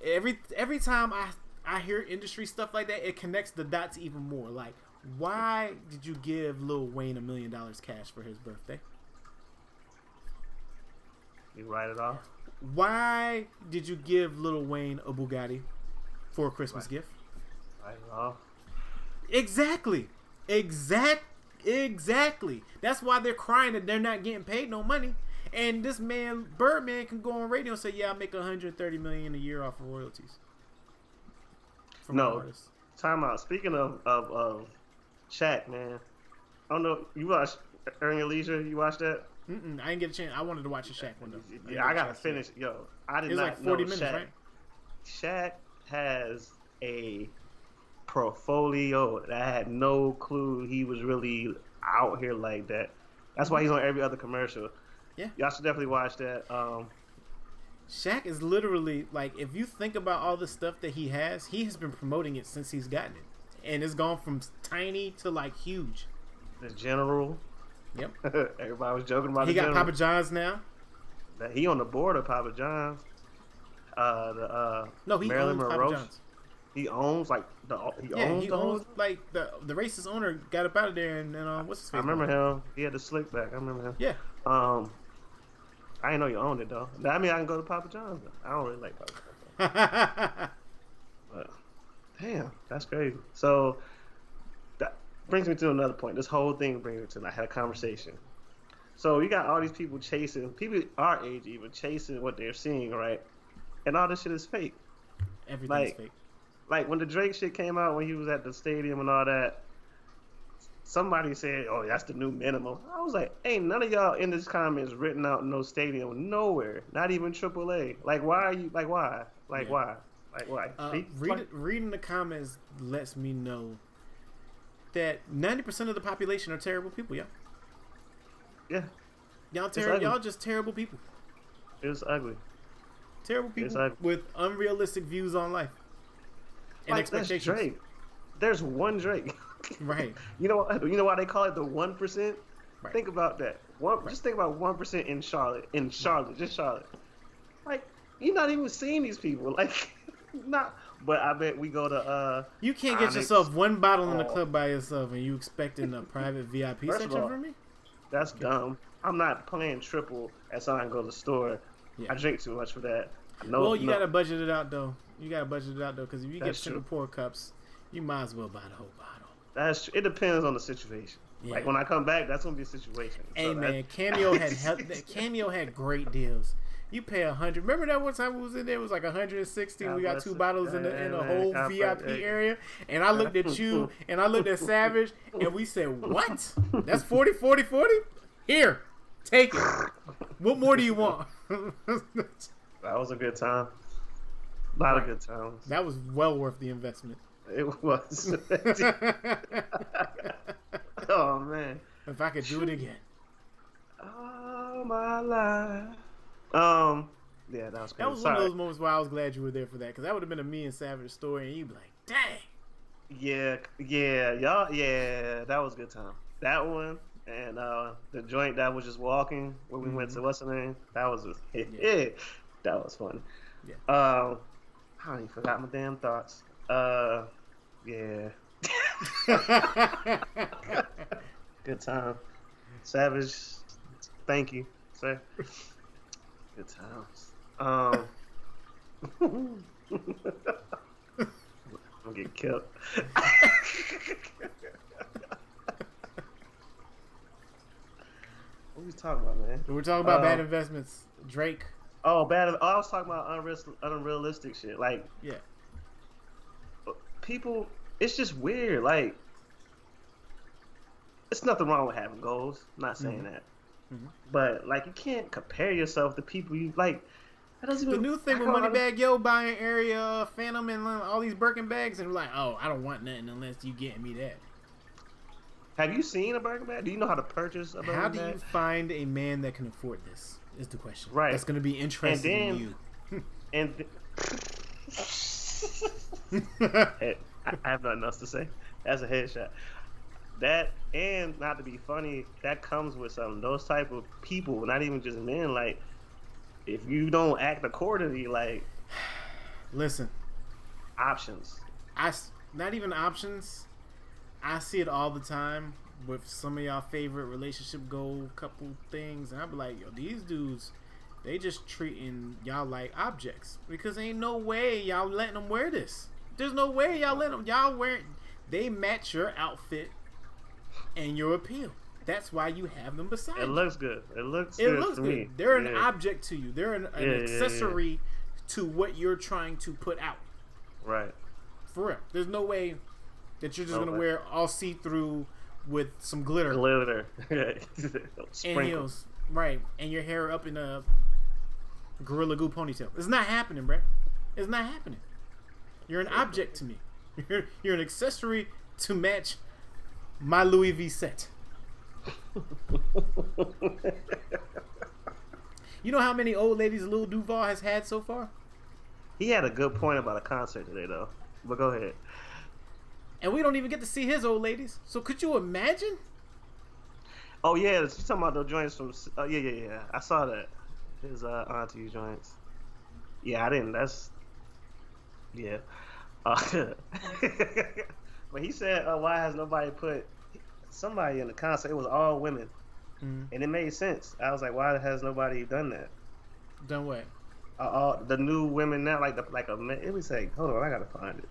Every every time I I hear industry stuff like that, it connects the dots even more. Like, why did you give Lil Wayne a million dollars cash for his birthday? You write it off. Why did you give Little Wayne a Bugatti for a Christmas right. gift? Write it off. Exactly. Exact. Exactly. That's why they're crying that they're not getting paid no money. And this man, Birdman, can go on radio and say, "Yeah, I make 130 million a year off of royalties." no, time out. Speaking of of, of Shaq, man, I don't know. You watch Earn Your Leisure? You watch that? Mm-mm, I didn't get a chance. I wanted to watch the Shaq one though. I yeah, I gotta finish. Yo, I did not like 40 know minutes, Shaq. right? Shaq has a portfolio that I had no clue he was really out here like that. That's why he's on every other commercial. Yeah, y'all should definitely watch that. Um, Shaq is literally like, if you think about all the stuff that he has, he has been promoting it since he's gotten it, and it's gone from tiny to like huge. The general, Yep. Everybody was joking about. He got Papa John's now. That he on the board of Papa John's. Uh, the uh, no, he Marilyn owns Monroe. Papa John's. He owns like the he yeah, owns he owns like the the racist owner got up out of there and, and uh, what's his face? I remember him. He had the slick back. I remember him. Yeah. Um, I didn't know you owned it though. I mean, I can go to Papa John's. Though. I don't really like Papa John's. but, damn, that's crazy. So that brings me to another point. This whole thing brings me to I had a conversation. So you got all these people chasing people our age even chasing what they're seeing, right? And all this shit is fake. Everything's like, fake. Like when the Drake shit came out when he was at the stadium and all that, somebody said, "Oh, that's the new minimum." I was like, "Ain't none of y'all in this comments written out no stadium nowhere, not even AAA. Like, why are you like why? Like yeah. why? Like why?" Uh, read, reading the comments lets me know that ninety percent of the population are terrible people. Yeah. Yeah. Y'all terrible. y'all just terrible people. It was ugly. Terrible people with unrealistic views on life and like, expectations. Drake. There's one Drake. right. You know you know why they call it the one percent? Right. Think about that. One right. just think about one percent in Charlotte. In Charlotte, just Charlotte. Like you're not even seeing these people. Like not but I bet we go to. uh You can't get yourself one bottle in the oh. club by yourself, and you expecting a private VIP First section all, me? That's dumb. I'm not playing triple as I go to the store. Yeah. I drink too much for that. No, well, you no. gotta budget it out though. You gotta budget it out though, because if you That's get triple pour cups, you might as well buy the whole bottle. That's. It depends on the situation. Yeah. Like when I come back, that's gonna be a situation. Hey so man, Cameo had Cameo had great deals. You pay a hundred. Remember that one time we was in there? It was like hundred and sixty. We got two bottles in the in the whole VIP area, and I looked at you and I looked at Savage, and we said, "What? That's 40, 40, 40? Here, take it. What more do you want?" that was a good time. A lot right. of good times. That was well worth the investment. It was. oh man! If I could do it again. All my life. Um. Yeah, that was. Good. That was Sorry. one of those moments where I was glad you were there for that because that would have been a me and Savage story, and you'd be like, "Dang." Yeah, yeah, y'all, yeah, that was a good time. That one and uh, the joint that was just walking when we mm-hmm. went to what's the name? That was just, yeah. that was fun. Yeah. Um, I even forgot my damn thoughts. Uh, yeah. Good time. Savage, thank you, sir. Good times. Um, I'm gonna get killed. what are we talking about, man? We're talking about uh, bad investments. Drake. Oh, bad. Oh, I was talking about unrealistic, unrealistic shit. Like, yeah, people. It's just weird. Like, it's nothing wrong with having goals. I'm not saying mm-hmm. that. Mm-hmm. But like, you can't compare yourself to people you like. That doesn't even, the new thing with Moneybagg Yo buying area Phantom and all these Birkin bags and like, oh, I don't want nothing unless you get me that. Have you seen a Birkin bag? Do you know how to purchase a Birkin How do bag? you find a man that can afford this? Is the question. Right. That's going to be interesting in you. and th- I have nothing else to say. That's a headshot. That and not to be funny, that comes with some those type of people, not even just men. Like, if you don't act accordingly, like, listen, options. I not even options. I see it all the time with some of y'all favorite relationship goal couple things, and I be like, yo, these dudes, they just treating y'all like objects because ain't no way y'all letting them wear this. There's no way y'all let them. Y'all wear. They match your outfit and your appeal. That's why you have them beside. It you. looks good. It looks. It good looks good. Me. They're yeah. an object to you. They're an, an yeah, accessory yeah, to what you're trying to put out. Right. For real. There's no way that you're just no gonna way. wear all see through with some glitter. Glitter. and heels. Right. And your hair up in a gorilla goo ponytail. It's not happening, bro. It's not happening. You're an object to me. You're, you're an accessory to match my Louis V set. you know how many old ladies Lil Duval has had so far? He had a good point about a concert today, though. But go ahead. And we don't even get to see his old ladies. So could you imagine? Oh yeah, she's talking about the joints from. Uh, yeah, yeah, yeah. I saw that. His uh, auntie joints. Yeah, I didn't. That's. Yeah. Uh, but he said, uh, "Why has nobody put somebody in the concert? It was all women, mm-hmm. and it made sense. I was like, why has nobody done that? Done what? Uh, all the new women now, like the like a it was like, hold on, I gotta find it.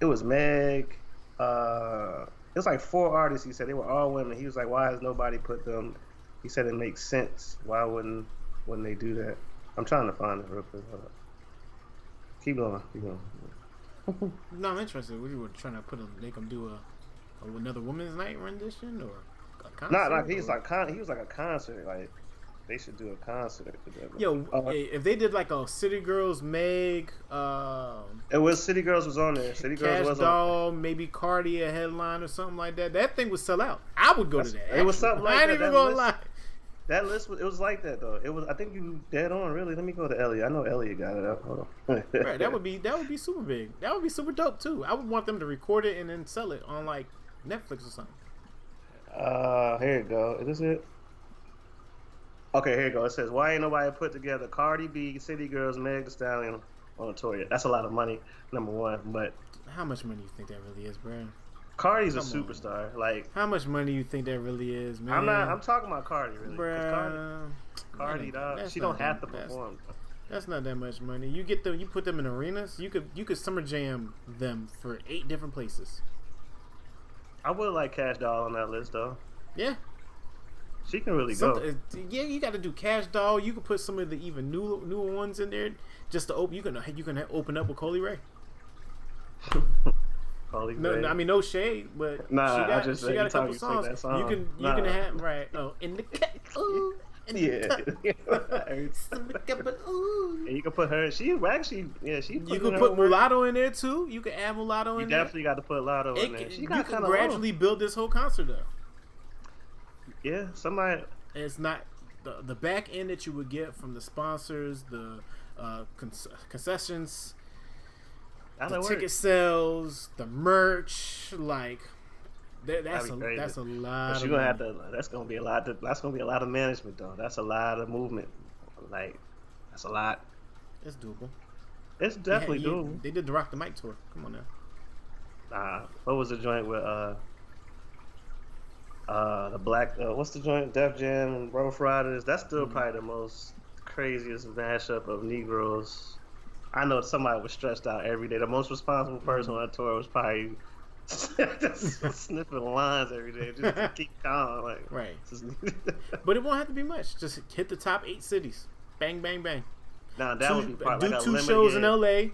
It was Meg. Uh, it was like four artists. He said they were all women. He was like, why has nobody put them? He said it makes sense. Why wouldn't wouldn't they do that? I'm trying to find it real quick. Keep going. Keep going. no, I'm interested. We were trying to put them, make them do a, a another women's night rendition or a concert. Not like he's like con- he was like a concert like they should do a concert. Yo, uh, if they did like a City Girls, Meg, um, it was City Girls was on there. City Girls Cash was Doll, on. maybe Cardi a headline or something like that. That thing would sell out. I would go That's, to that. It was something like I that. I ain't even gonna list, lie. That list was it was like that though. It was I think you dead on really. Let me go to Elliot. I know Elliot got it up. Hold on. right, that would be that would be super big. That would be super dope too. I would want them to record it and then sell it on like Netflix or something. Uh, here you go. Is this it? Okay, here you go. It says, "Why ain't nobody put together Cardi B, City Girls, Meg Thee Stallion on a tour yet?" That's a lot of money, number one. But how much money do you think that really is, bro? Cardi's Come a superstar. On. Like, how much money do you think that really is, man? I'm not. I'm talking about Cardi, really. Bro, Cardi, Cardi dog, she don't have to perform. That's not that much money. You get them. You put them in arenas. You could. You could summer jam them for eight different places. I would like Cash Doll on that list, though. Yeah, She can really Something, go. Yeah, you got to do Cash Doll. You can put some of the even new newer ones in there just to open. You can you can open up with Coi Leray. Holy no, no, I mean no shade, but nah, she got, I just she got a couple songs. Song. You can you nah. can have right. Oh, in the. Ooh. Yeah. you can put her. She actually, yeah, she. You can put mulatto in there too. You can add mulatto in you there. definitely got to put mulatto in there. She you can gradually build this whole concert up. Yeah, somebody. it's not the the back end that you would get from the sponsors, the uh, concessions, the ticket sales, the merch, like that, that's a that's a lot. But you're gonna have to. That's gonna be a lot. To, that's gonna be a lot of management though. That's a lot of movement. Like that's a lot. It's doable. It's definitely yeah, doable. They did the Rock the Mic tour. Come on now. Nah, what was the joint with uh uh the black uh, what's the joint Def Jam and Ruff Ryders? That's still mm-hmm. probably the most craziest mashup of Negroes. I know somebody was stressed out every day. The most responsible person mm-hmm. on that tour was probably sniffing lines every day, just to keep calm. Like, right. but it won't have to be much. Just hit the top eight cities. Bang, bang, bang. Now that two, would be do like two shows in L.A.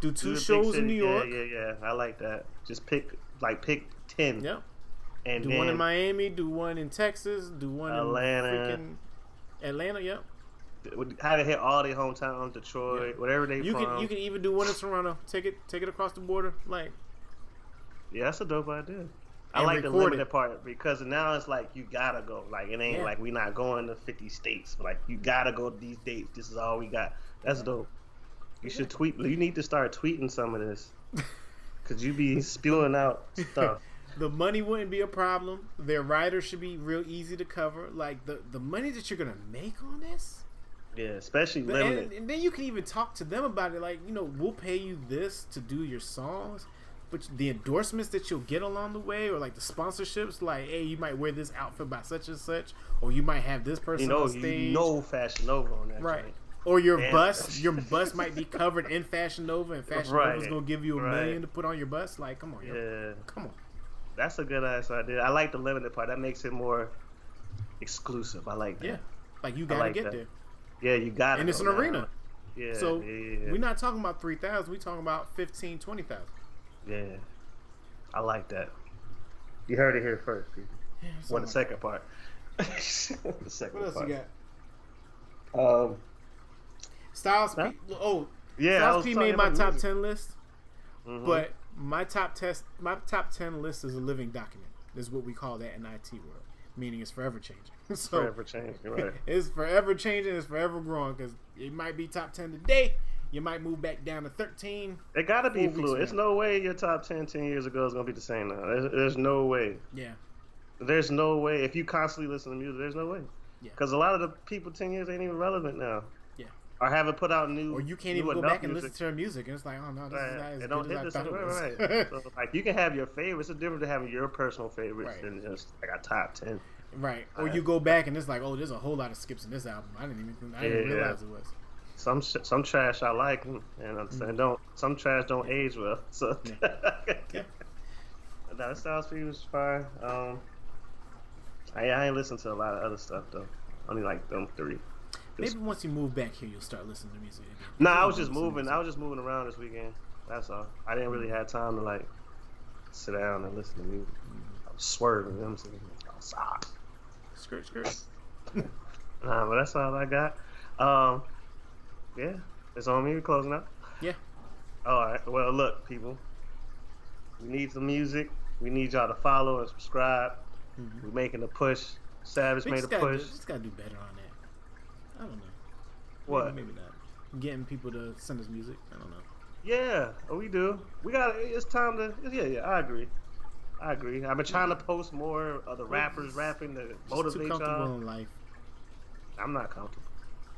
Do two do shows in New York. Yeah, yeah, yeah. I like that. Just pick like pick ten. Yep. And do one in Miami. Do one in Texas. Do one Atlanta. in Atlanta. Atlanta. Yep. How to hit all their hometowns, Detroit, yeah. whatever they. You from. can you can even do one in Toronto. Take it take it across the border. Like yeah, that's a dope idea. I like the limited it. part because now it's like you gotta go. Like it ain't yeah. like we not going to fifty states. Like you gotta go to these dates. This is all we got. That's dope. You should tweet. You need to start tweeting some of this because you be spewing out stuff. the money wouldn't be a problem. Their riders should be real easy to cover. Like the the money that you're gonna make on this. Yeah, especially limited. And, and then you can even talk to them about it. Like you know, we'll pay you this to do your songs but the endorsements that you'll get along the way, or like the sponsorships, like hey, you might wear this outfit by such and such, or you might have this person you know, on stage. You know, Fashion Nova on that right? Or your Damn. bus, your bus might be covered in Fashion Nova, and Fashion right. Nova's gonna give you a right. million to put on your bus. Like, come on, yo. yeah, come on. That's a good ass idea. I like the limited part. That makes it more exclusive. I like that. Yeah, like you gotta like get that. there. Yeah, you got it. And it's an arena. Yeah. So yeah, we're not talking about three thousand. We're talking about 15, 20,000. Yeah. I like that. You heard it here first. Yeah, what the second part? the second what else part. you got? Um, Styles. Huh? P, oh, yeah. Styles P made my top music. ten list, mm-hmm. but my top test, my top ten list is a living document. Is what we call that in IT world, meaning it's forever changing. so forever changing, right? it's forever changing. It's forever growing because it might be top ten today, you might move back down to 13. It got to be fluid. It's no way your top 10 10 years ago is going to be the same now. There's, there's, no way. Yeah. There's no way. If you constantly listen to music, there's no way. Yeah. Because a lot of the people 10 years ain't even relevant now. Yeah. Or haven't put out new. Or you can't even go back and listen to their music. And it's like, oh no, this right. is not as it don't good hit as it was. Right. so, like you can have your favorites. It's different to having your personal favorites right. than just like a top 10. Right. Or you go back and it's like, oh, there's a whole lot of skips in this album. I didn't even, I didn't yeah. realize it was some some trash I like, and I'm saying mm. don't some trash don't age well. So yeah. that Styles P was fine. Um, I, I ain't listened to a lot of other stuff though. Only like them three. Maybe once you move back here, you'll start listening to music again. Nah, I was just moving. I was just moving around this weekend. That's all. I didn't really have time to like sit down and listen to music. I was swerving. You know what I'm saying? Outside. Skirt, skirt. nah, but that's all I got. Um, yeah, it's on me. We're closing up. Yeah. All right. Well, look, people. We need some music. We need y'all to follow and subscribe. Mm-hmm. We're making a push. Savage we made a push. Do, just gotta do better on. I don't know. What? Maybe, not. Getting people to send us music. I don't know. Yeah, we do. We got. It's time to. Yeah, yeah. I agree. I agree. I've been trying to post more of the rappers rapping to motivate too comfortable y'all. in life. I'm not comfortable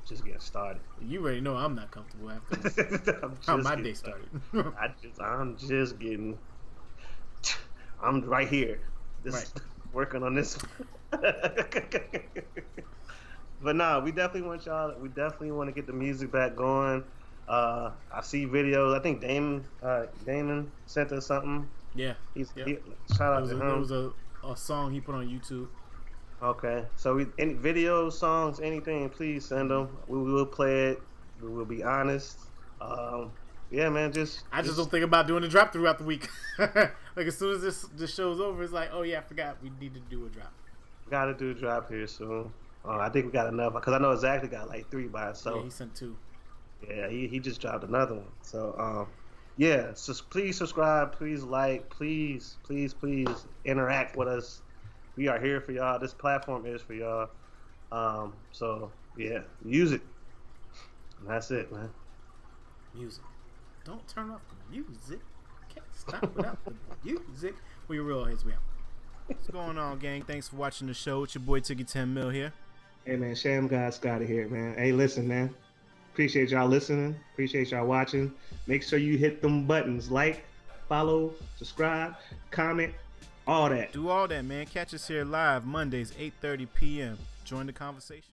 just getting started. You already know I'm not comfortable after how my day started. I just I'm just getting I'm right here. This right. working on this. but nah, we definitely want y'all. We definitely want to get the music back going. Uh, I see videos. I think Damon uh, Damon sent us something. Yeah, he's yep. he, shout out to a, him. It was a, a song he put on YouTube. Okay. So we, any videos, songs, anything, please send them. We will play it. We will be honest. Um, yeah, man. Just I just, just, don't think about doing a drop throughout the week. like as soon as this this show's over, it's like, oh yeah, I forgot we need to do a drop. Got to do a drop here soon. Uh, I think we got enough because I know exactly got like three by itself. Yeah, he sent two. Yeah, he, he just dropped another one. So um, yeah, so please subscribe, please like, please, please, please interact with us. We are here for y'all. This platform is for y'all. Um, so yeah, use it. And that's it, man. Music. Don't turn off the music. Can't stop without the music. We real heads we out. What's going on, gang? Thanks for watching the show. It's your boy Tookie 10 Mil here. Hey man, Sham God Scotty here, man. Hey, listen, man. Appreciate y'all listening. Appreciate y'all watching. Make sure you hit them buttons like, follow, subscribe, comment, all that. Do all that, man. Catch us here live Mondays, 8:30 p.m. Join the conversation.